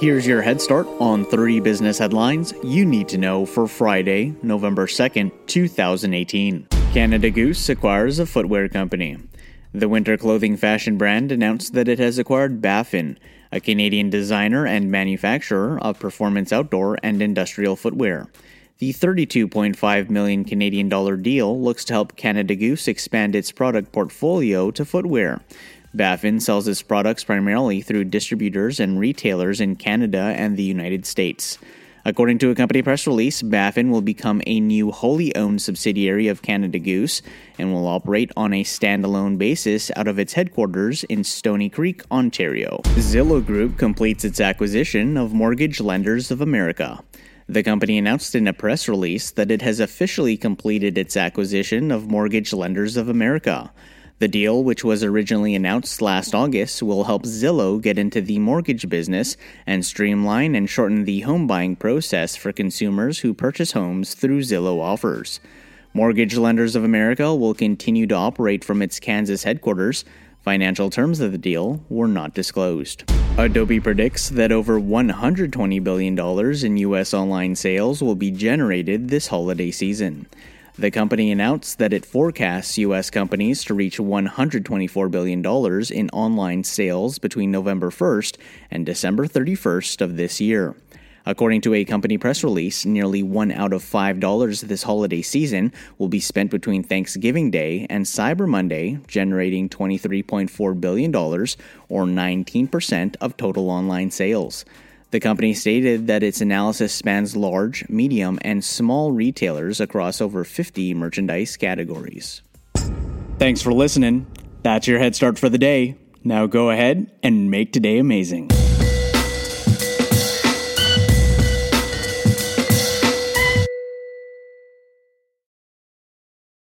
Here's your head start on 30 business headlines you need to know for Friday, November 2nd, 2018. Canada Goose acquires a footwear company. The winter clothing fashion brand announced that it has acquired Baffin, a Canadian designer and manufacturer of performance outdoor and industrial footwear. The 32.5 million Canadian dollar deal looks to help Canada Goose expand its product portfolio to footwear. Baffin sells its products primarily through distributors and retailers in Canada and the United States. According to a company press release, Baffin will become a new wholly owned subsidiary of Canada Goose and will operate on a standalone basis out of its headquarters in Stoney Creek, Ontario. Zillow Group completes its acquisition of Mortgage Lenders of America. The company announced in a press release that it has officially completed its acquisition of Mortgage Lenders of America. The deal, which was originally announced last August, will help Zillow get into the mortgage business and streamline and shorten the home buying process for consumers who purchase homes through Zillow offers. Mortgage Lenders of America will continue to operate from its Kansas headquarters. Financial terms of the deal were not disclosed. Adobe predicts that over $120 billion in U.S. online sales will be generated this holiday season. The company announced that it forecasts U.S. companies to reach $124 billion in online sales between November 1st and December 31st of this year. According to a company press release, nearly one out of five dollars this holiday season will be spent between Thanksgiving Day and Cyber Monday, generating $23.4 billion, or 19% of total online sales. The company stated that its analysis spans large, medium, and small retailers across over 50 merchandise categories. Thanks for listening. That's your head start for the day. Now go ahead and make today amazing.